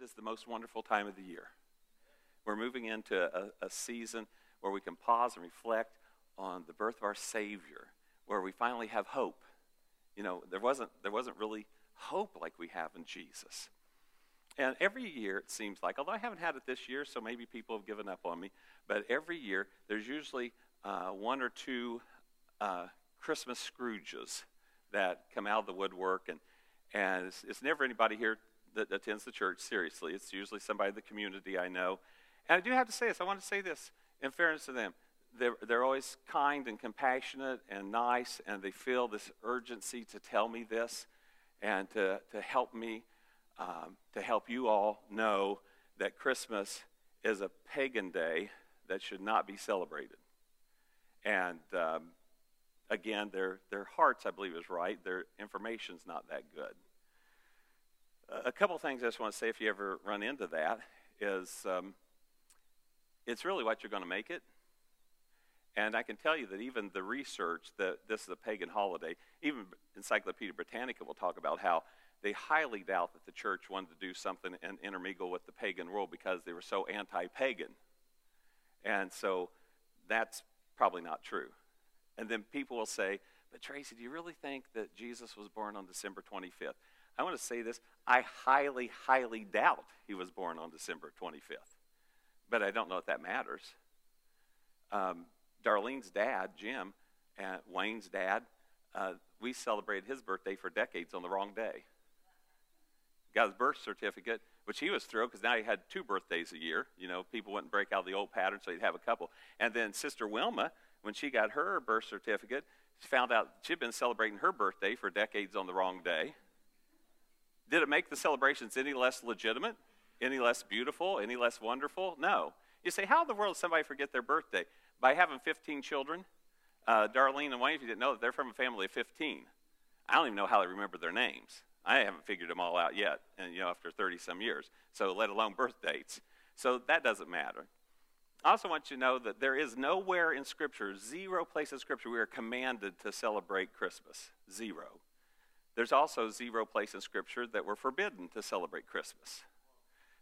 it is the most wonderful time of the year. We're moving into a, a season where we can pause and reflect on the birth of our Savior, where we finally have hope. You know, there wasn't, there wasn't really hope like we have in Jesus. And every year, it seems like, although I haven't had it this year, so maybe people have given up on me, but every year there's usually uh, one or two uh, Christmas Scrooges that come out of the woodwork. And, and it's, it's never anybody here that attends the church, seriously. It's usually somebody in the community I know. And I do have to say this. I want to say this in fairness to them. They're, they're always kind and compassionate and nice, and they feel this urgency to tell me this and to, to help me, um, to help you all know that Christmas is a pagan day that should not be celebrated. And um, again, their, their hearts, I believe, is right. Their information's not that good. A couple things I just want to say if you ever run into that is um, it's really what you're going to make it. And I can tell you that even the research that this is a pagan holiday, even Encyclopedia Britannica will talk about how they highly doubt that the church wanted to do something and intermingle with the pagan world because they were so anti pagan. And so that's probably not true. And then people will say, But Tracy, do you really think that Jesus was born on December 25th? I want to say this I highly, highly doubt he was born on December 25th. But I don't know if that matters. Um, Darlene's dad, Jim, and Wayne's dad, uh, we celebrated his birthday for decades on the wrong day. Got his birth certificate, which he was thrilled because now he had two birthdays a year. You know, people wouldn't break out the old pattern, so he'd have a couple. And then Sister Wilma, when she got her birth certificate, she found out she'd been celebrating her birthday for decades on the wrong day. Did it make the celebrations any less legitimate, any less beautiful, any less wonderful? No. You say, how in the world does somebody forget their birthday? By having 15 children. Uh, Darlene and Wayne, if you didn't know, they're from a family of 15. I don't even know how they remember their names. I haven't figured them all out yet, and you know, after 30 some years. So, let alone birth dates. So that doesn't matter. I also want you to know that there is nowhere in Scripture, zero place in Scripture, we are commanded to celebrate Christmas. Zero. There's also zero place in Scripture that we're forbidden to celebrate Christmas.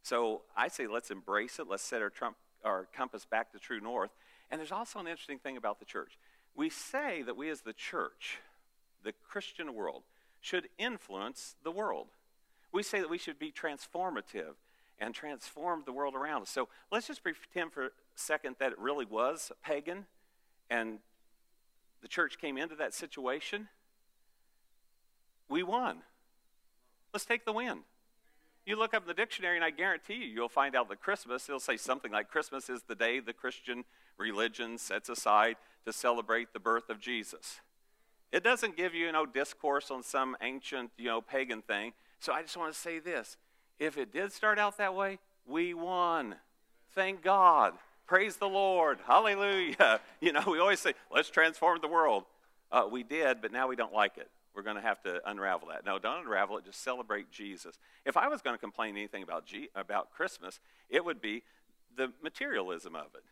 So I say let's embrace it. Let's set our, trump, our compass back to true north. And there's also an interesting thing about the church. We say that we, as the church, the Christian world, should influence the world. We say that we should be transformative and transform the world around us. So let's just pretend for a second that it really was pagan and the church came into that situation we won. Let's take the win. You look up in the dictionary, and I guarantee you, you'll find out that Christmas, it'll say something like Christmas is the day the Christian religion sets aside to celebrate the birth of Jesus. It doesn't give you, you know, discourse on some ancient, you know, pagan thing. So I just want to say this. If it did start out that way, we won. Thank God. Praise the Lord. Hallelujah. You know, we always say, let's transform the world. Uh, we did, but now we don't like it we're going to have to unravel that. No, don't unravel it. Just celebrate Jesus. If I was going to complain anything about, G- about Christmas, it would be the materialism of it.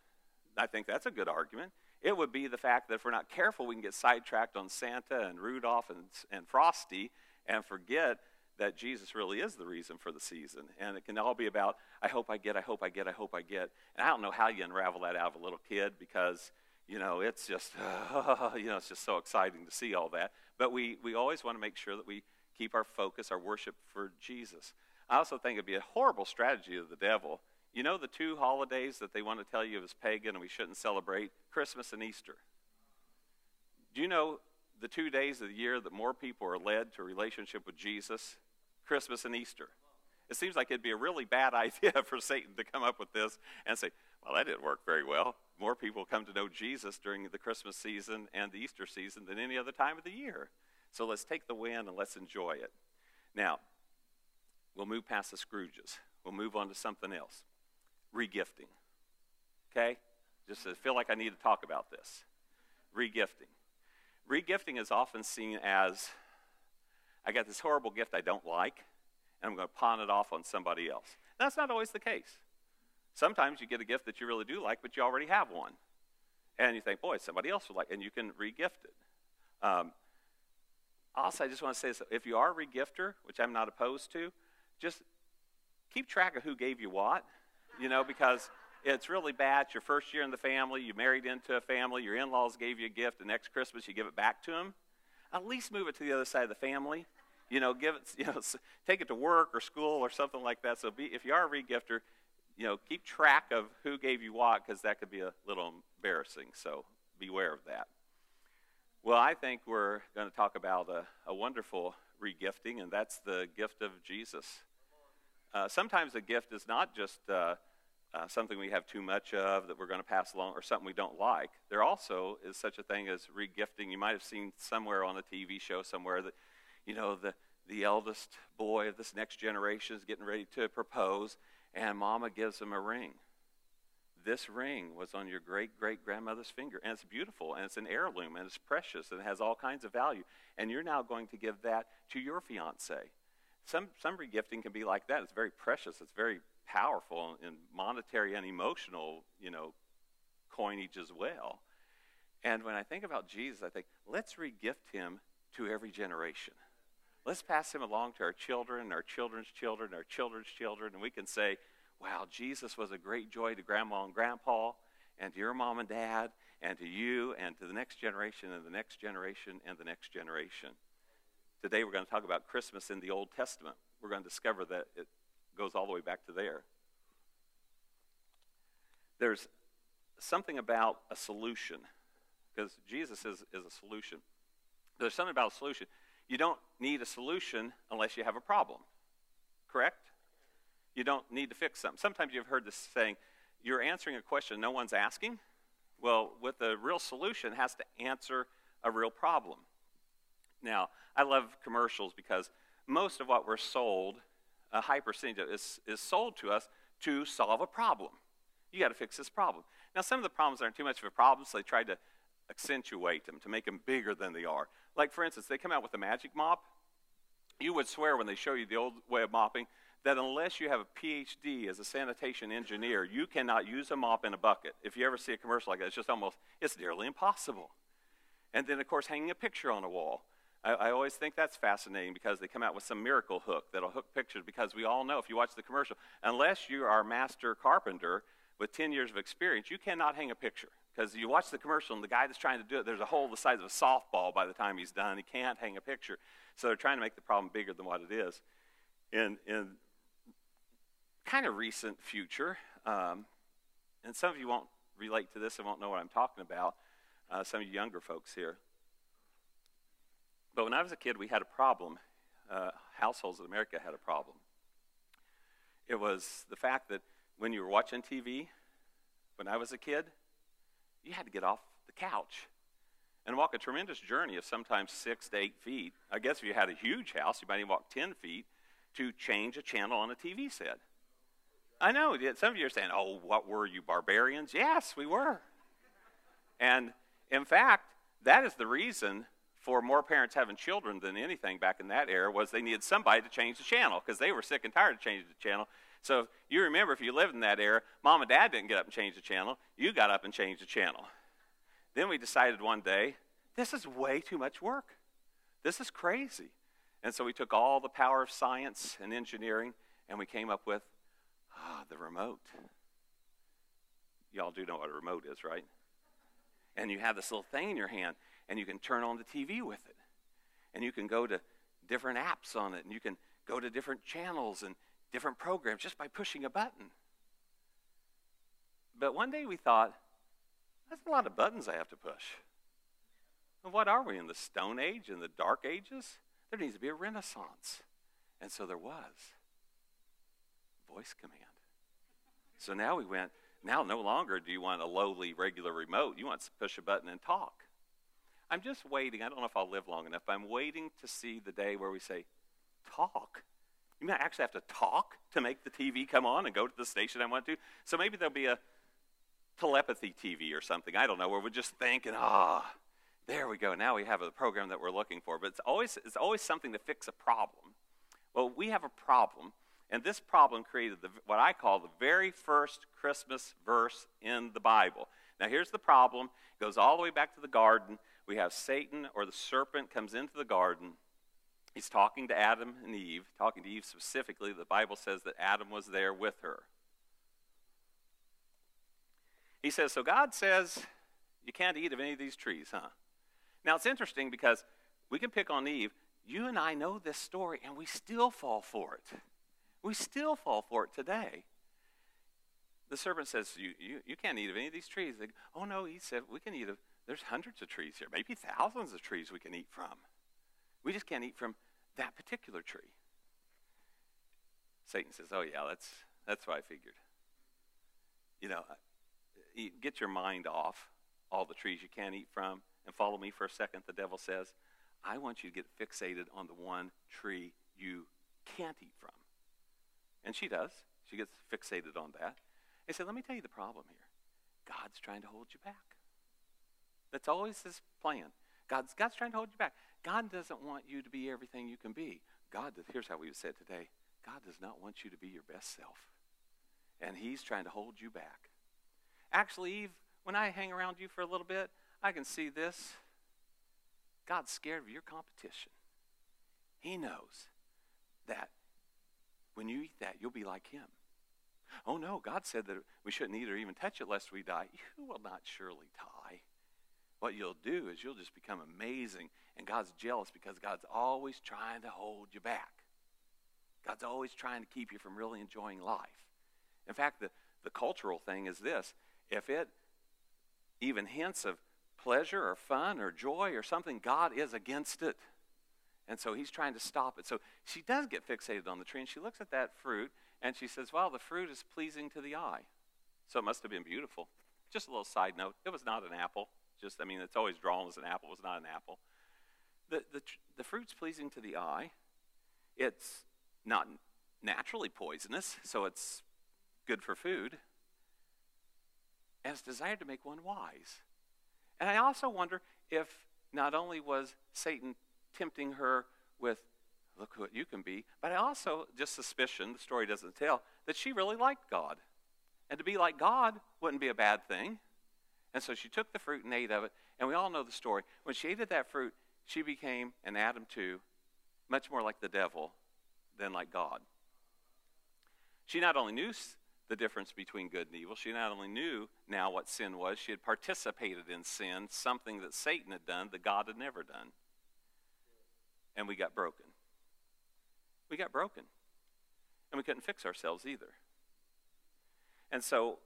I think that's a good argument. It would be the fact that if we're not careful, we can get sidetracked on Santa and Rudolph and, and Frosty and forget that Jesus really is the reason for the season. And it can all be about, I hope I get, I hope I get, I hope I get. And I don't know how you unravel that out of a little kid because, you know, it's just, uh, you know, it's just so exciting to see all that. But we, we always want to make sure that we keep our focus, our worship for Jesus. I also think it'd be a horrible strategy of the devil. You know the two holidays that they want to tell you is pagan and we shouldn't celebrate? Christmas and Easter. Do you know the two days of the year that more people are led to a relationship with Jesus? Christmas and Easter. It seems like it'd be a really bad idea for Satan to come up with this and say, well, that didn't work very well. More people come to know Jesus during the Christmas season and the Easter season than any other time of the year. So let's take the win and let's enjoy it. Now, we'll move past the Scrooges. We'll move on to something else regifting. Okay? Just I feel like I need to talk about this. Regifting. Regifting is often seen as I got this horrible gift I don't like, and I'm going to pawn it off on somebody else. That's not always the case. Sometimes you get a gift that you really do like, but you already have one. And you think, boy, somebody else would like, and you can regift it. Um, also, I just want to say this if you are a regifter, which I'm not opposed to, just keep track of who gave you what, you know, because it's really bad. It's your first year in the family. You married into a family. Your in laws gave you a gift, and next Christmas you give it back to them. At least move it to the other side of the family. You know, give it, you know, take it to work or school or something like that. So be, if you are a regifter, you know, keep track of who gave you what because that could be a little embarrassing. So beware of that. Well, I think we're going to talk about a, a wonderful regifting, and that's the gift of Jesus. Uh, sometimes a gift is not just uh, uh, something we have too much of that we're going to pass along or something we don't like. There also is such a thing as regifting. You might have seen somewhere on a TV show somewhere that, you know, the, the eldest boy of this next generation is getting ready to propose, and mama gives him a ring. This ring was on your great great grandmother's finger, and it's beautiful, and it's an heirloom, and it's precious, and it has all kinds of value. And you're now going to give that to your fiance. Some, some regifting can be like that. It's very precious, it's very powerful in monetary and emotional, you know, coinage as well. And when I think about Jesus, I think, let's regift him to every generation. Let's pass him along to our children, our children's children, our children's children, and we can say, wow, Jesus was a great joy to grandma and grandpa, and to your mom and dad, and to you, and to the next generation, and the next generation, and the next generation. Today we're going to talk about Christmas in the Old Testament. We're going to discover that it goes all the way back to there. There's something about a solution, because Jesus is, is a solution. There's something about a solution. You don't need a solution unless you have a problem, correct? You don't need to fix something. Sometimes you've heard this saying, you're answering a question no one's asking. Well, with a real solution, has to answer a real problem. Now, I love commercials because most of what we're sold a high percentage is, is sold to us to solve a problem. You got to fix this problem. Now, some of the problems aren't too much of a problem, so they tried to accentuate them to make them bigger than they are. Like, for instance, they come out with a magic mop. You would swear when they show you the old way of mopping that unless you have a PhD as a sanitation engineer, you cannot use a mop in a bucket. If you ever see a commercial like that, it's just almost, it's nearly impossible. And then, of course, hanging a picture on a wall. I, I, always think that's fascinating because they come out with some miracle hook that'll hook pictures because we all know if you watch the commercial, unless you are a master carpenter with 10 years of experience, you cannot hang a picture. Because you watch the commercial and the guy that's trying to do it, there's a hole the size of a softball by the time he's done. He can't hang a picture. So they're trying to make the problem bigger than what it is. In, in kind of recent future, um, and some of you won't relate to this and won't know what I'm talking about, uh, some of you younger folks here. But when I was a kid, we had a problem. Uh, households in America had a problem. It was the fact that when you were watching TV, when I was a kid, you had to get off the couch and walk a tremendous journey of sometimes six to eight feet. I guess if you had a huge house, you might even walk 10 feet to change a channel on a TV set. I know, some of you are saying, oh, what were you, barbarians? Yes, we were. And in fact, that is the reason for more parents having children than anything back in that era was they needed somebody to change the channel because they were sick and tired of changing the channel. So you remember if you lived in that era, mom and dad didn't get up and change the channel. You got up and changed the channel. Then we decided one day, this is way too much work. This is crazy. And so we took all the power of science and engineering and we came up with ah, the remote. Y'all do know what a remote is, right? And you have this little thing in your hand and you can turn on the TV with it. And you can go to different apps on it, and you can go to different channels and different programs just by pushing a button. But one day we thought, that's a lot of buttons I have to push. what are we in the Stone Age, in the Dark Ages? There needs to be a renaissance. And so there was. Voice command. So now we went, now no longer do you want a lowly regular remote. You want to push a button and talk. I'm just waiting. I don't know if I'll live long enough, but I'm waiting to see the day where we say, talk. You might actually have to talk to make the TV come on and go to the station I want to. So maybe there'll be a telepathy TV or something. I don't know, where we're just thinking, ah, oh, there we go. Now we have a program that we're looking for. But it's always, it's always something to fix a problem. Well, we have a problem, and this problem created the, what I call the very first Christmas verse in the Bible. Now, here's the problem. It goes all the way back to the garden we have Satan or the serpent comes into the garden He's talking to Adam and Eve, talking to Eve specifically. The Bible says that Adam was there with her. He says, So God says, you can't eat of any of these trees, huh? Now it's interesting because we can pick on Eve. You and I know this story, and we still fall for it. We still fall for it today. The serpent says, You, you, you can't eat of any of these trees. They, oh, no, he said, We can eat of, there's hundreds of trees here, maybe thousands of trees we can eat from. We just can't eat from that particular tree. Satan says, Oh, yeah, that's, that's what I figured. You know, uh, get your mind off all the trees you can't eat from and follow me for a second, the devil says. I want you to get fixated on the one tree you can't eat from. And she does. She gets fixated on that. He said, Let me tell you the problem here. God's trying to hold you back. That's always his plan. God's, God's trying to hold you back. God doesn't want you to be everything you can be. God, here's how we would say it today God does not want you to be your best self. And he's trying to hold you back. Actually, Eve, when I hang around you for a little bit, I can see this. God's scared of your competition. He knows that when you eat that, you'll be like him. Oh no, God said that we shouldn't eat or even touch it lest we die. You will not surely die. What you'll do is you'll just become amazing, and God's jealous because God's always trying to hold you back. God's always trying to keep you from really enjoying life. In fact, the, the cultural thing is this if it even hints of pleasure or fun or joy or something, God is against it. And so he's trying to stop it. So she does get fixated on the tree, and she looks at that fruit, and she says, Well, the fruit is pleasing to the eye. So it must have been beautiful. Just a little side note it was not an apple. Just, I mean, it's always drawn as an apple. It was not an apple. The, the, the fruit's pleasing to the eye. It's not naturally poisonous, so it's good for food. And it's desired to make one wise. And I also wonder if not only was Satan tempting her with, look what you can be, but I also, just suspicion, the story doesn't tell, that she really liked God. And to be like God wouldn't be a bad thing. And so she took the fruit and ate of it. And we all know the story. When she ate of that fruit, she became, an Adam too, much more like the devil than like God. She not only knew the difference between good and evil. She not only knew now what sin was, she had participated in sin, something that Satan had done that God had never done. And we got broken. We got broken. And we couldn't fix ourselves either. And so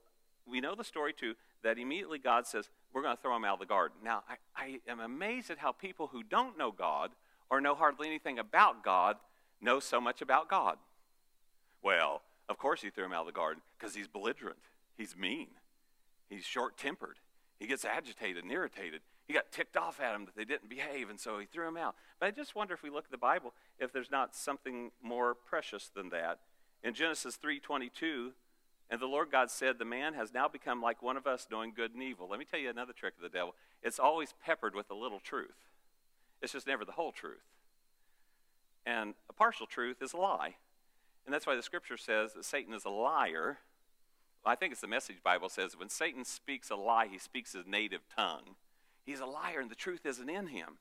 we know the story too that immediately God says, We're going to throw him out of the garden. Now, I, I am amazed at how people who don't know God or know hardly anything about God know so much about God. Well, of course, he threw him out of the garden because he's belligerent. He's mean. He's short tempered. He gets agitated and irritated. He got ticked off at him that they didn't behave, and so he threw him out. But I just wonder if we look at the Bible, if there's not something more precious than that. In Genesis 3:22, and the Lord God said, The man has now become like one of us, knowing good and evil. Let me tell you another trick of the devil. It's always peppered with a little truth. It's just never the whole truth. And a partial truth is a lie. And that's why the scripture says that Satan is a liar. I think it's the Message Bible says when Satan speaks a lie, he speaks his native tongue. He's a liar, and the truth isn't in him.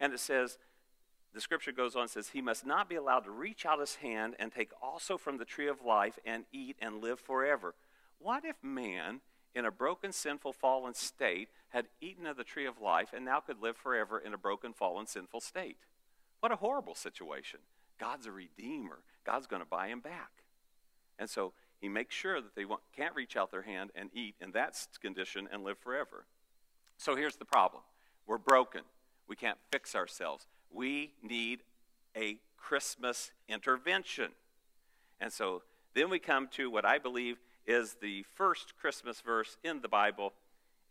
And it says, the scripture goes on and says, He must not be allowed to reach out his hand and take also from the tree of life and eat and live forever. What if man, in a broken, sinful, fallen state, had eaten of the tree of life and now could live forever in a broken, fallen, sinful state? What a horrible situation. God's a redeemer. God's going to buy him back. And so he makes sure that they can't reach out their hand and eat in that condition and live forever. So here's the problem we're broken. We can't fix ourselves. We need a Christmas intervention. And so then we come to what I believe is the first Christmas verse in the Bible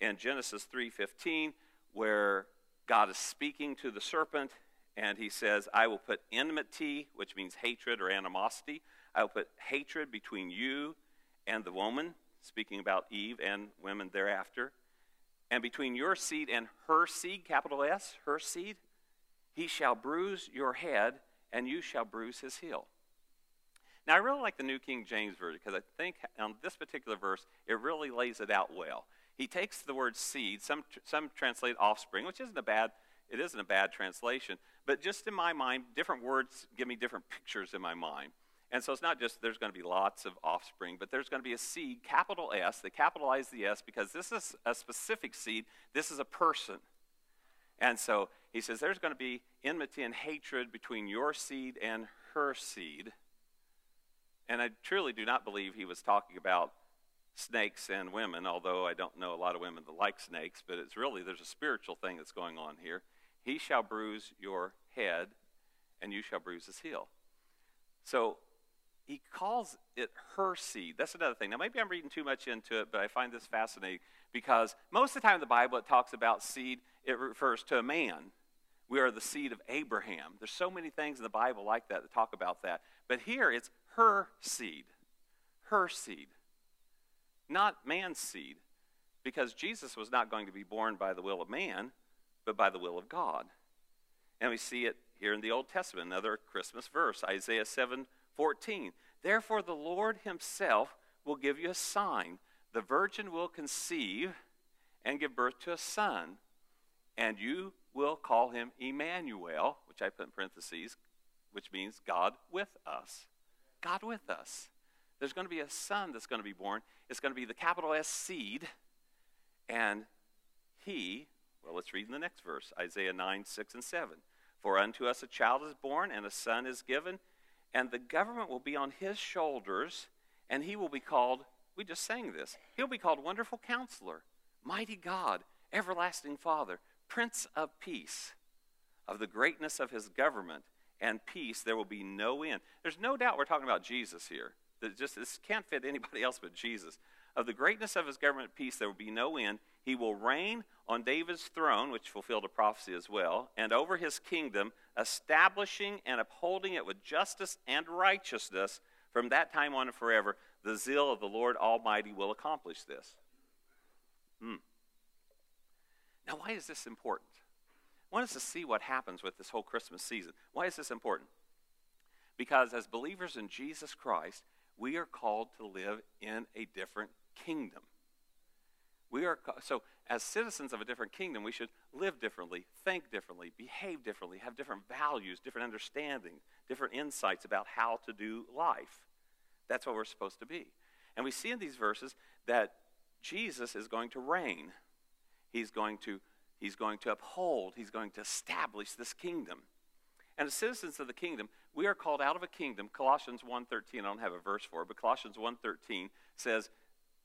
in Genesis 3:15 where God is speaking to the serpent and he says, I will put enmity, which means hatred or animosity. I will put hatred between you and the woman, speaking about Eve and women thereafter, and between your seed and her seed, capital S, her seed. He shall bruise your head, and you shall bruise his heel. Now, I really like the New King James Version because I think on this particular verse, it really lays it out well. He takes the word seed, some, some translate offspring, which isn't a bad it isn't a bad translation. But just in my mind, different words give me different pictures in my mind. And so it's not just there's going to be lots of offspring, but there's going to be a seed, capital S. They capitalize the S because this is a specific seed. This is a person. And so he says there's going to be enmity and hatred between your seed and her seed. And I truly do not believe he was talking about snakes and women, although I don't know a lot of women that like snakes, but it's really, there's a spiritual thing that's going on here. He shall bruise your head, and you shall bruise his heel. So he calls it her seed. That's another thing. Now, maybe I'm reading too much into it, but I find this fascinating because most of the time in the Bible it talks about seed, it refers to a man. We are the seed of Abraham. There's so many things in the Bible like that that talk about that. But here it's her seed. Her seed. Not man's seed. Because Jesus was not going to be born by the will of man, but by the will of God. And we see it here in the Old Testament, another Christmas verse, Isaiah 7 14. Therefore, the Lord himself will give you a sign. The virgin will conceive and give birth to a son, and you will call him Emmanuel, which I put in parentheses, which means God with us. God with us. There's going to be a son that's going to be born. It's going to be the capital S seed, and he, well, let's read in the next verse Isaiah 9, 6, and 7. For unto us a child is born, and a son is given and the government will be on his shoulders, and he will be called, we just sang this, he'll be called Wonderful Counselor, Mighty God, Everlasting Father, Prince of Peace. Of the greatness of his government and peace, there will be no end. There's no doubt we're talking about Jesus here. That just this can't fit anybody else but Jesus. Of the greatness of his government peace, there will be no end. He will reign on David's throne, which fulfilled a prophecy as well, and over his kingdom establishing and upholding it with justice and righteousness from that time on and forever. The zeal of the Lord Almighty will accomplish this. Hmm. Now, why is this important? I want us to see what happens with this whole Christmas season. Why is this important? Because as believers in Jesus Christ, we are called to live in a different kingdom. We are so as citizens of a different kingdom, we should live differently, think differently, behave differently, have different values, different understanding, different insights about how to do life. That's what we're supposed to be. And we see in these verses that Jesus is going to reign. He's going to he's going to uphold, he's going to establish this kingdom. And as citizens of the kingdom, we are called out of a kingdom. Colossians 1:13, I don't have a verse for it, but Colossians 1:13 says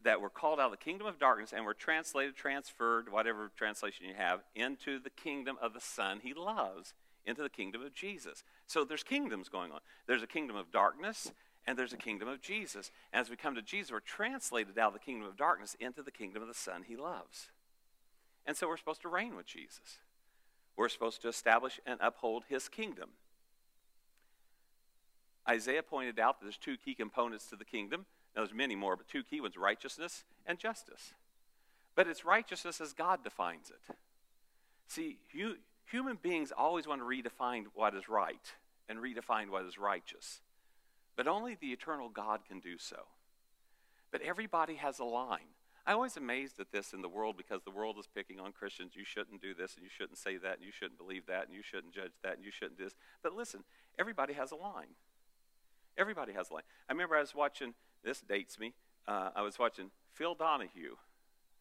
that we're called out of the kingdom of darkness and we're translated, transferred, whatever translation you have, into the kingdom of the Son he loves, into the kingdom of Jesus. So there's kingdoms going on. There's a kingdom of darkness and there's a kingdom of Jesus. And As we come to Jesus, we're translated out of the kingdom of darkness into the kingdom of the Son he loves. And so we're supposed to reign with Jesus. We're supposed to establish and uphold his kingdom. Isaiah pointed out that there's two key components to the kingdom now, there's many more, but two key ones righteousness and justice. But it's righteousness as God defines it. See, human beings always want to redefine what is right and redefine what is righteous. But only the eternal God can do so. But everybody has a line. I'm always amazed at this in the world because the world is picking on Christians. You shouldn't do this, and you shouldn't say that, and you shouldn't believe that, and you shouldn't judge that, and you shouldn't do this. But listen, everybody has a line. Everybody has a line. I remember I was watching this dates me. Uh, I was watching Phil Donahue.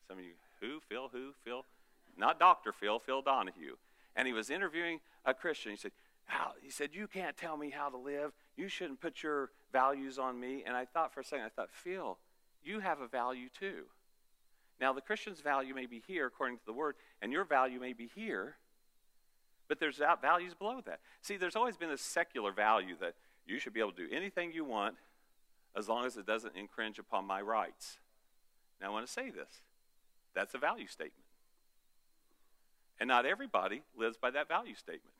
Some of you, who? Phil, who? Phil? Not Dr. Phil, Phil Donahue. And he was interviewing a Christian. He said, how, he said, You can't tell me how to live. You shouldn't put your values on me. And I thought for a second, I thought, Phil, you have a value too. Now, the Christian's value may be here according to the word, and your value may be here, but there's values below that. See, there's always been this secular value that you should be able to do anything you want as long as it doesn't infringe upon my rights. Now, I want to say this that's a value statement. And not everybody lives by that value statement.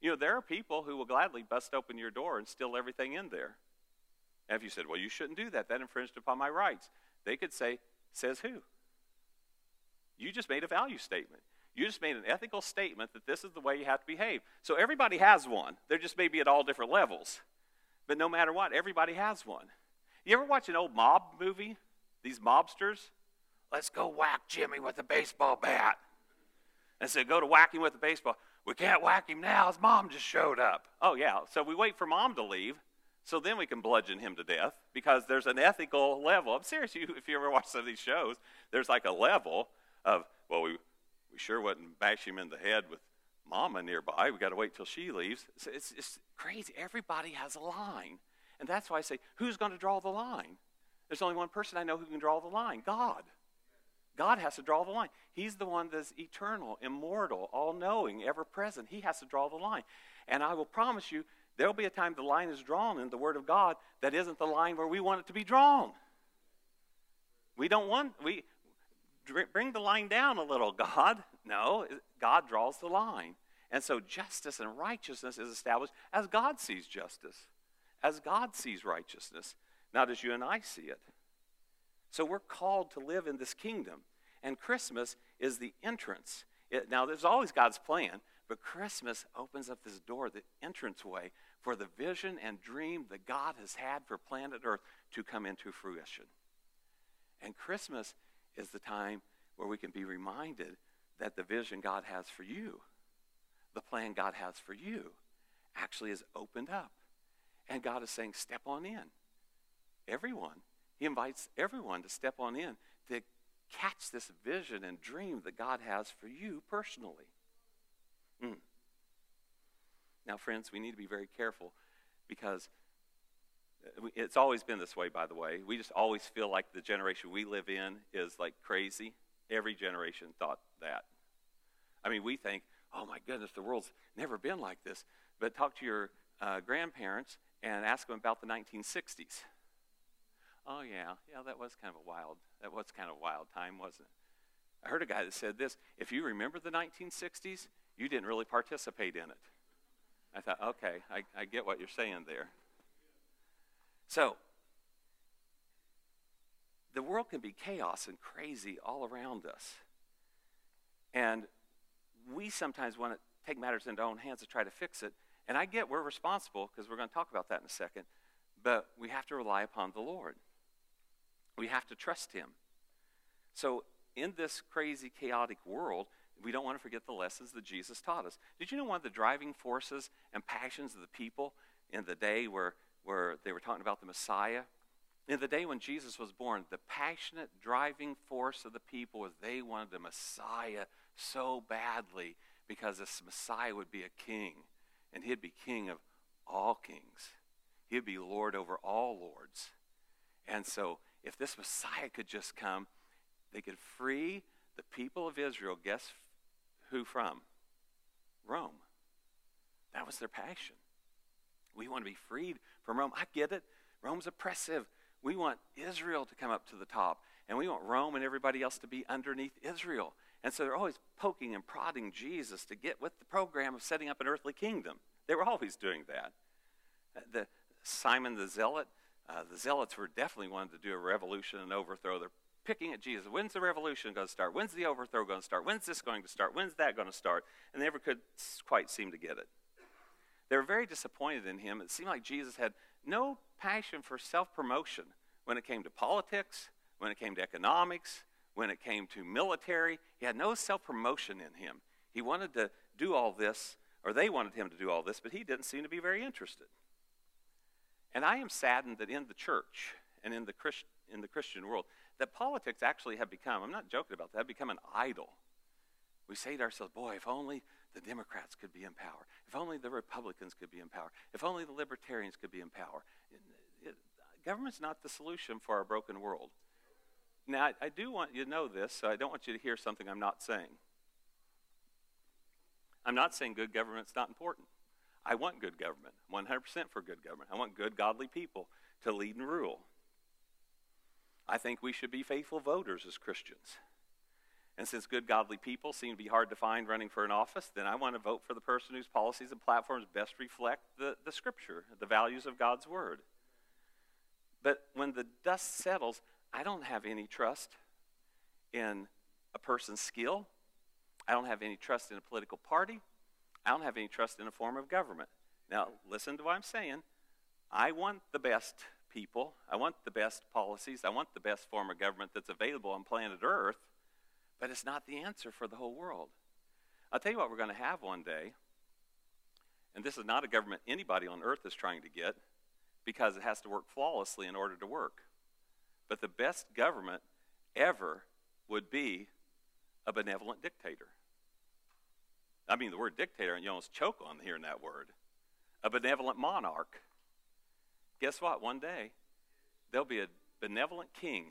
You know, there are people who will gladly bust open your door and steal everything in there. And if you said, well, you shouldn't do that, that infringed upon my rights, they could say, says who? You just made a value statement. You just made an ethical statement that this is the way you have to behave. So everybody has one. They're just maybe at all different levels. But no matter what, everybody has one. You ever watch an old mob movie? These mobsters? Let's go whack Jimmy with a baseball bat. And so go to whack him with a baseball. We can't whack him now. His mom just showed up. Oh, yeah. So we wait for mom to leave. So then we can bludgeon him to death because there's an ethical level. I'm serious. You, if you ever watch some of these shows, there's like a level of, well, we, we sure wouldn't bash him in the head with mama nearby. We got to wait till she leaves. It's, it's crazy. Everybody has a line. And that's why I say, who's going to draw the line? There's only one person I know who can draw the line God. God has to draw the line. He's the one that's eternal, immortal, all knowing, ever present. He has to draw the line. And I will promise you, there'll be a time the line is drawn in the Word of God that isn't the line where we want it to be drawn. We don't want, we bring the line down a little, God. No, God draws the line. And so justice and righteousness is established as God sees justice, as God sees righteousness, not as you and I see it. So we're called to live in this kingdom. And Christmas is the entrance. It, now, there's always God's plan, but Christmas opens up this door, the entranceway for the vision and dream that God has had for planet Earth to come into fruition. And Christmas is the time where we can be reminded that the vision God has for you, the plan God has for you, actually is opened up. And God is saying, step on in. Everyone. He invites everyone to step on in to catch this vision and dream that God has for you personally. Mm. Now, friends, we need to be very careful because uh, it's always been this way, by the way. We just always feel like the generation we live in is like crazy. Every generation thought that. I mean, we think, oh my goodness, the world's never been like this. But talk to your uh, grandparents and ask them about the 1960s. Oh yeah, yeah, that was kind of a wild. That was kind of a wild time, wasn't it? I heard a guy that said this: if you remember the 1960s, you didn't really participate in it. I thought, okay, I, I get what you're saying there. So, the world can be chaos and crazy all around us. And we sometimes want to take matters into our own hands to try to fix it. And I get we're responsible because we're going to talk about that in a second. But we have to rely upon the Lord. We have to trust Him. So, in this crazy, chaotic world, we don't want to forget the lessons that Jesus taught us. Did you know one of the driving forces and passions of the people in the day where, where they were talking about the Messiah? In the day when Jesus was born, the passionate driving force of the people was they wanted a Messiah so badly because this Messiah would be a king, and he'd be king of all kings. He'd be Lord over all lords. And so, if this Messiah could just come, they could free the people of Israel. Guess who from? Rome. That was their passion. We want to be freed from Rome. I get it. Rome's oppressive. We want Israel to come up to the top, and we want Rome and everybody else to be underneath Israel. And so they're always poking and prodding Jesus to get with the program of setting up an earthly kingdom. They were always doing that. Uh, the Simon the Zealot, uh, the Zealots were definitely wanting to do a revolution and overthrow. They're picking at Jesus. When's the revolution going to start? When's the overthrow going to start? When's this going to start? When's that going to start? And they never could quite seem to get it. They were very disappointed in him. It seemed like Jesus had no passion for self promotion when it came to politics, when it came to economics, when it came to military. He had no self promotion in him. He wanted to do all this, or they wanted him to do all this, but he didn't seem to be very interested. And I am saddened that in the church and in the, Christ, in the Christian world, that politics actually have become, I'm not joking about that, have become an idol. We say to ourselves, boy, if only the Democrats could be in power, if only the Republicans could be in power, if only the Libertarians could be in power. It, it, government's not the solution for our broken world. Now, I, I do want you to know this, so I don't want you to hear something I'm not saying. I'm not saying good government's not important. I want good government, 100% for good government. I want good, godly people to lead and rule. I think we should be faithful voters as Christians. And since good, godly people seem to be hard to find running for an office, then I want to vote for the person whose policies and platforms best reflect the, the Scripture, the values of God's Word. But when the dust settles, I don't have any trust in a person's skill. I don't have any trust in a political party. I don't have any trust in a form of government. Now, listen to what I'm saying. I want the best people. I want the best policies. I want the best form of government that's available on planet Earth. But it's not the answer for the whole world. I'll tell you what we're going to have one day. And this is not a government anybody on earth is trying to get because it has to work flawlessly in order to work. But the best government ever would be a benevolent dictator. I mean, the word dictator, and you almost choke on hearing that word. A benevolent monarch. Guess what? One day, there'll be a benevolent king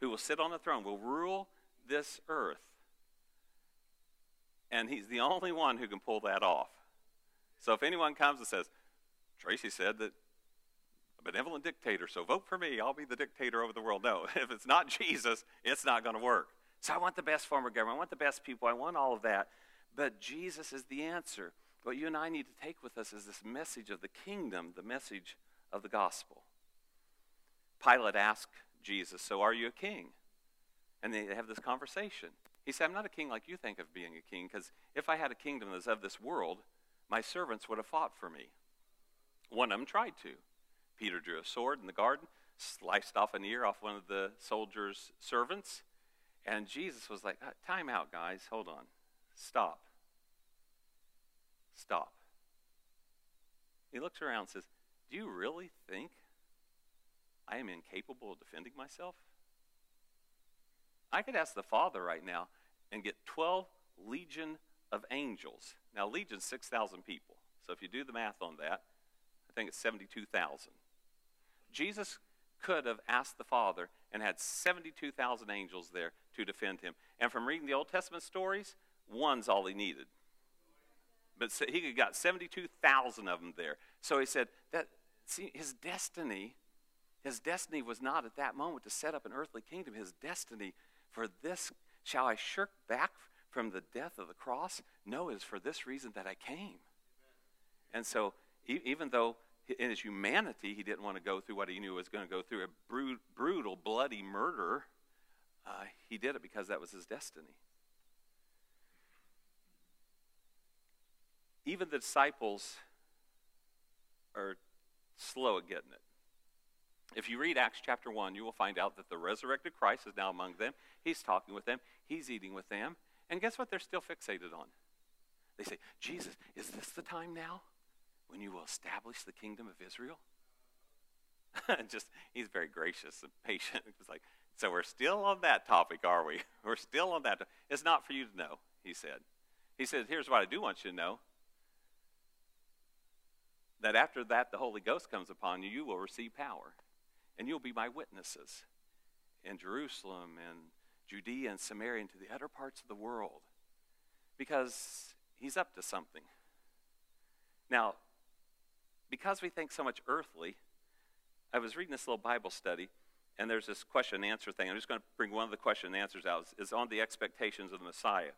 who will sit on the throne, will rule this earth. And he's the only one who can pull that off. So if anyone comes and says, Tracy said that a benevolent dictator, so vote for me, I'll be the dictator over the world. No, if it's not Jesus, it's not going to work. So I want the best form of government, I want the best people, I want all of that. But Jesus is the answer. What you and I need to take with us is this message of the kingdom, the message of the gospel. Pilate asked Jesus, So are you a king? And they have this conversation. He said, I'm not a king like you think of being a king, because if I had a kingdom that's of this world, my servants would have fought for me. One of them tried to. Peter drew a sword in the garden, sliced off an ear off one of the soldiers' servants, and Jesus was like, uh, Time out, guys, hold on. Stop. Stop. He looks around and says, Do you really think I am incapable of defending myself? I could ask the Father right now and get 12 legion of angels. Now, legion 6,000 people. So if you do the math on that, I think it's 72,000. Jesus could have asked the Father and had 72,000 angels there to defend him. And from reading the Old Testament stories, one's all he needed. But he got 72,000 of them there. So he said that see his destiny his destiny was not at that moment to set up an earthly kingdom. His destiny for this shall I shirk back from the death of the cross? No, it is for this reason that I came. And so even though in his humanity he didn't want to go through what he knew was going to go through a brutal, bloody murder, uh, he did it because that was his destiny. Even the disciples are slow at getting it. If you read Acts chapter 1, you will find out that the resurrected Christ is now among them. He's talking with them, he's eating with them. And guess what they're still fixated on? They say, Jesus, is this the time now when you will establish the kingdom of Israel? just, he's very gracious and patient. It's like, so we're still on that topic, are we? We're still on that. It's not for you to know, he said. He said, here's what I do want you to know that after that the Holy Ghost comes upon you, you will receive power. And you'll be my witnesses in Jerusalem and Judea and Samaria and to the other parts of the world. Because he's up to something. Now, because we think so much earthly, I was reading this little Bible study, and there's this question and answer thing. I'm just going to bring one of the question and answers out. Is on the expectations of the Messiah.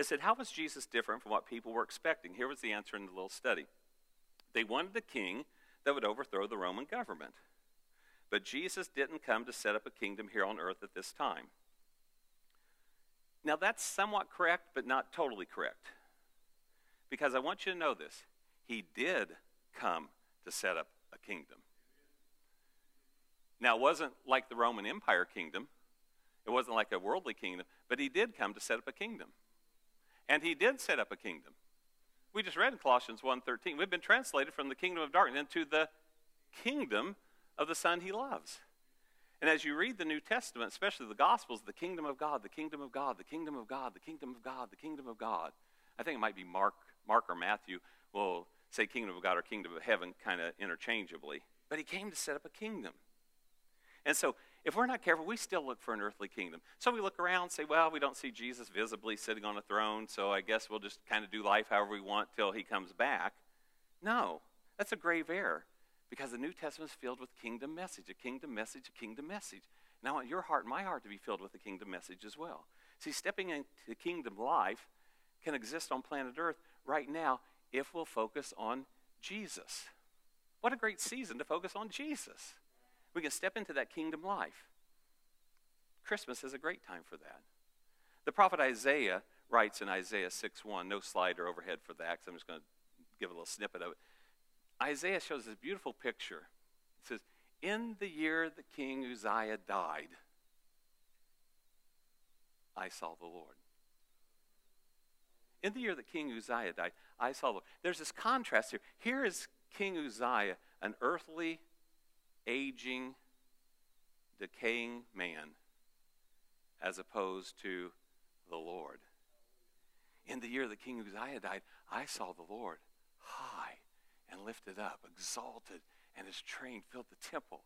It said, How was Jesus different from what people were expecting? Here was the answer in the little study. They wanted a king that would overthrow the Roman government. But Jesus didn't come to set up a kingdom here on earth at this time. Now, that's somewhat correct, but not totally correct. Because I want you to know this. He did come to set up a kingdom. Now, it wasn't like the Roman Empire kingdom, it wasn't like a worldly kingdom, but he did come to set up a kingdom. And he did set up a kingdom. We just read in Colossians 1:13. We've been translated from the kingdom of darkness into the kingdom of the Son he loves. And as you read the New Testament, especially the Gospels, the kingdom of God, the kingdom of God, the kingdom of God, the kingdom of God, the kingdom of God. I think it might be Mark, Mark or Matthew will say kingdom of God or kingdom of heaven kind of interchangeably. But he came to set up a kingdom. And so if we're not careful, we still look for an earthly kingdom. So we look around and say, well, we don't see Jesus visibly sitting on a throne, so I guess we'll just kind of do life however we want till he comes back. No, that's a grave error because the New Testament is filled with kingdom message, a kingdom message, a kingdom message. And I want your heart and my heart to be filled with the kingdom message as well. See, stepping into kingdom life can exist on planet Earth right now if we'll focus on Jesus. What a great season to focus on Jesus. We can step into that kingdom life. Christmas is a great time for that. The prophet Isaiah writes in Isaiah 6 1, no slide or overhead for that, because I'm just going to give a little snippet of it. Isaiah shows this beautiful picture. It says, In the year the King Uzziah died, I saw the Lord. In the year that King Uzziah died, I saw the Lord. There's this contrast here. Here is King Uzziah, an earthly, aging, decaying man, as opposed to the Lord. In the year that King Uzziah died, I saw the Lord high and lifted up, exalted, and his train filled the temple.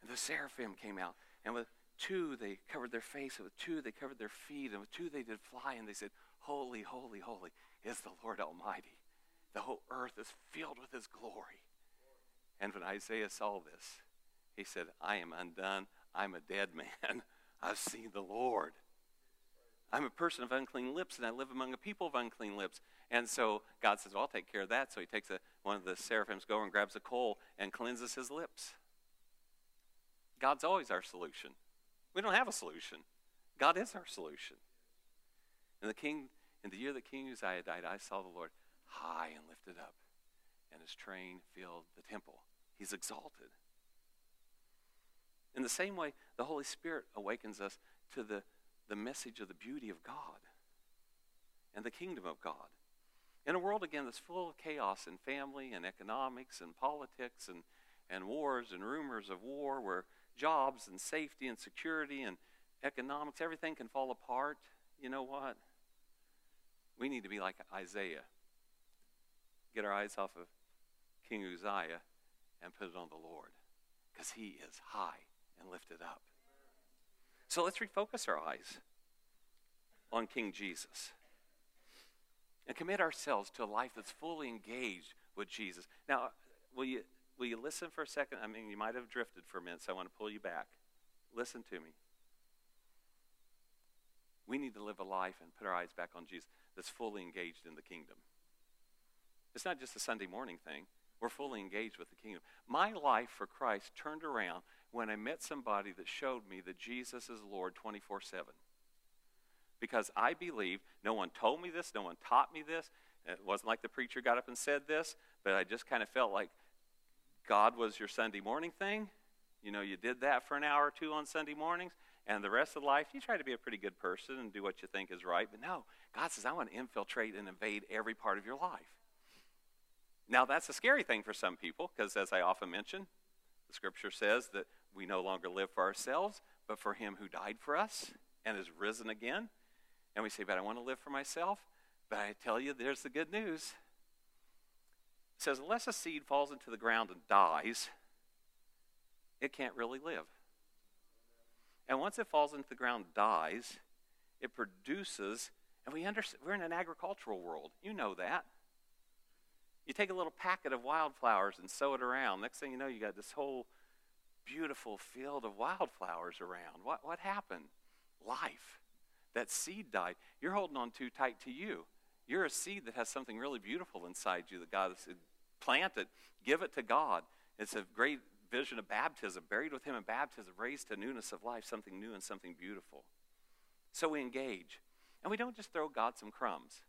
And the seraphim came out, and with two they covered their face, and with two they covered their feet, and with two they did fly, and they said, Holy, holy, holy is the Lord Almighty. The whole earth is filled with his glory. And when Isaiah saw this, he said, I am undone. I'm a dead man. I've seen the Lord. I'm a person of unclean lips, and I live among a people of unclean lips. And so God says, Well, I'll take care of that. So he takes a, one of the seraphims, go and grabs a coal and cleanses his lips. God's always our solution. We don't have a solution. God is our solution. And the king, in the year that King Uzziah died, I saw the Lord high and lifted up, and his train filled the temple. He's exalted. In the same way, the Holy Spirit awakens us to the, the message of the beauty of God and the kingdom of God. In a world, again, that's full of chaos and family and economics and politics and, and wars and rumors of war, where jobs and safety and security and economics, everything can fall apart, you know what? We need to be like Isaiah. Get our eyes off of King Uzziah and put it on the Lord because he is high and lifted up. So let's refocus our eyes on King Jesus and commit ourselves to a life that's fully engaged with Jesus. Now, will you, will you listen for a second? I mean, you might have drifted for a minute, so I want to pull you back. Listen to me. We need to live a life and put our eyes back on Jesus that's fully engaged in the kingdom. It's not just a Sunday morning thing. We're fully engaged with the kingdom. My life for Christ turned around when I met somebody that showed me that Jesus is Lord 24 7. Because I believe, no one told me this, no one taught me this. It wasn't like the preacher got up and said this, but I just kind of felt like God was your Sunday morning thing. You know, you did that for an hour or two on Sunday mornings, and the rest of life, you try to be a pretty good person and do what you think is right. But no, God says, I want to infiltrate and invade every part of your life. Now, that's a scary thing for some people because, as I often mention, the scripture says that we no longer live for ourselves, but for him who died for us and is risen again. And we say, But I want to live for myself. But I tell you, there's the good news. It says, Unless a seed falls into the ground and dies, it can't really live. And once it falls into the ground dies, it produces, and we understand, we're in an agricultural world. You know that. You take a little packet of wildflowers and sow it around. Next thing you know, you got this whole beautiful field of wildflowers around. What, what happened? Life. That seed died. You're holding on too tight to you. You're a seed that has something really beautiful inside you that God has planted. Give it to God. It's a great vision of baptism, buried with Him in baptism, raised to newness of life, something new and something beautiful. So we engage. And we don't just throw God some crumbs.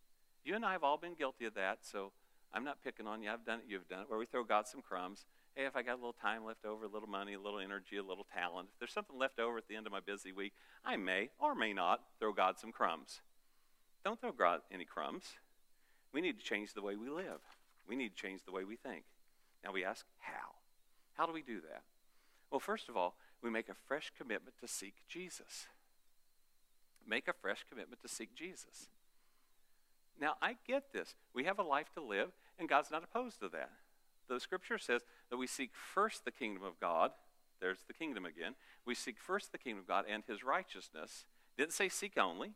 You and I have all been guilty of that, so I'm not picking on you. I've done it. You've done it. Where we throw God some crumbs. Hey, if I got a little time left over, a little money, a little energy, a little talent, if there's something left over at the end of my busy week, I may or may not throw God some crumbs. Don't throw God any crumbs. We need to change the way we live. We need to change the way we think. Now we ask, how? How do we do that? Well, first of all, we make a fresh commitment to seek Jesus. Make a fresh commitment to seek Jesus. Now, I get this. We have a life to live, and God's not opposed to that. The scripture says that we seek first the kingdom of God. There's the kingdom again. We seek first the kingdom of God and his righteousness. Didn't say seek only.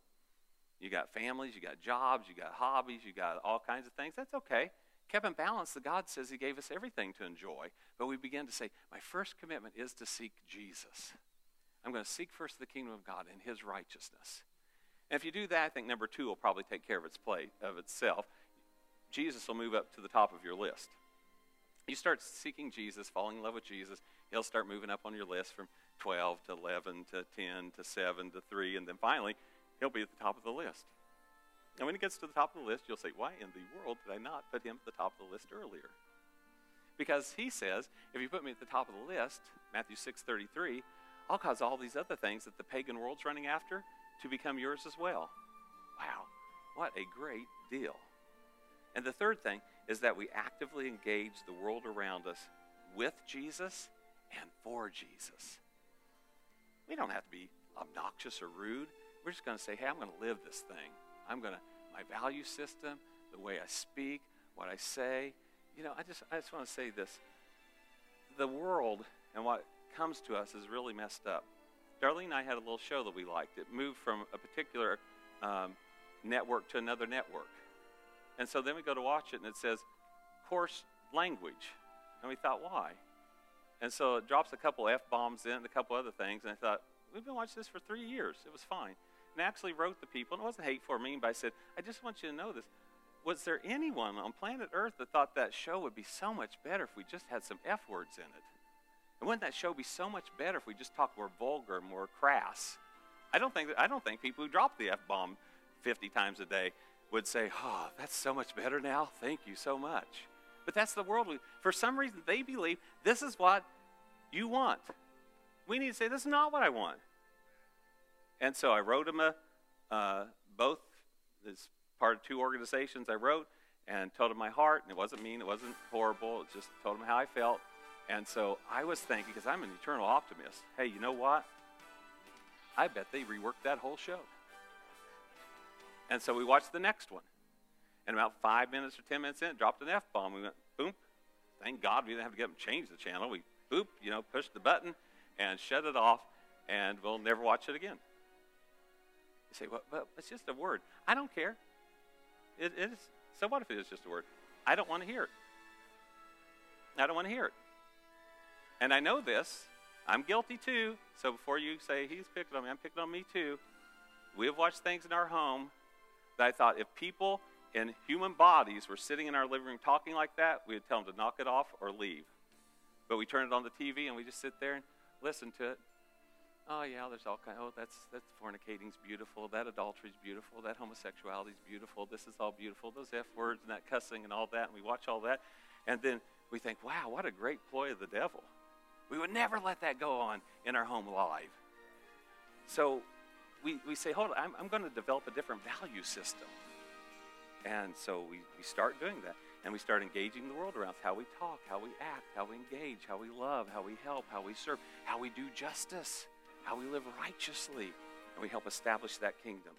You got families, you got jobs, you got hobbies, you got all kinds of things. That's okay. Kept in balance, the God says he gave us everything to enjoy. But we begin to say, my first commitment is to seek Jesus. I'm going to seek first the kingdom of God and his righteousness. And if you do that, I think number two will probably take care of its plate of itself. Jesus will move up to the top of your list. You start seeking Jesus, falling in love with Jesus, he'll start moving up on your list from 12 to 11 to 10 to 7 to 3, and then finally, he'll be at the top of the list. And when he gets to the top of the list, you'll say, Why in the world did I not put him at the top of the list earlier? Because he says, if you put me at the top of the list, Matthew 6 33, I'll cause all these other things that the pagan world's running after to become yours as well. Wow, what a great deal. And the third thing is that we actively engage the world around us with Jesus and for Jesus. We don't have to be obnoxious or rude. We're just going to say, hey, I'm going to live this thing. I'm going to, my value system, the way I speak, what I say. You know, I just, I just want to say this. The world and what comes to us is really messed up. Darlene and I had a little show that we liked. It moved from a particular um, network to another network. And so then we go to watch it, and it says coarse language. And we thought, why? And so it drops a couple F bombs in, and a couple other things, and I thought, we've been watching this for three years. It was fine. And I actually wrote the people, and it wasn't hateful or mean, but I said, I just want you to know this. Was there anyone on planet Earth that thought that show would be so much better if we just had some F words in it? And wouldn't that show be so much better if we just talked more vulgar, more crass? I don't think, that, I don't think people who drop the F bomb 50 times a day would say, Oh, that's so much better now. Thank you so much. But that's the world. For some reason, they believe this is what you want. We need to say, This is not what I want. And so I wrote them a, uh, both as part of two organizations I wrote and told them my heart. And it wasn't mean, it wasn't horrible. It just told them how I felt. And so I was thinking, because I'm an eternal optimist, hey, you know what? I bet they reworked that whole show. And so we watched the next one. And about five minutes or ten minutes in, it dropped an F bomb. We went, boom. Thank God we didn't have to get them change the channel. We, boop, you know, pushed the button and shut it off, and we'll never watch it again. You say, well, but it's just a word. I don't care. It, it is. So what if it is just a word? I don't want to hear it. I don't want to hear it. And I know this. I'm guilty too. So before you say he's picking on me, I'm picking on me too. We have watched things in our home that I thought if people in human bodies were sitting in our living room talking like that, we would tell them to knock it off or leave. But we turn it on the TV and we just sit there and listen to it. Oh yeah, there's all kind. Oh, that's that's fornicating's beautiful. That adultery's beautiful. That homosexuality's beautiful. This is all beautiful. Those f words and that cussing and all that. And we watch all that, and then we think, wow, what a great ploy of the devil. We would never let that go on in our home live. So we, we say, hold on, I'm, I'm going to develop a different value system. And so we, we start doing that. And we start engaging the world around us how we talk, how we act, how we engage, how we love, how we help, how we serve, how we do justice, how we live righteously. And we help establish that kingdom.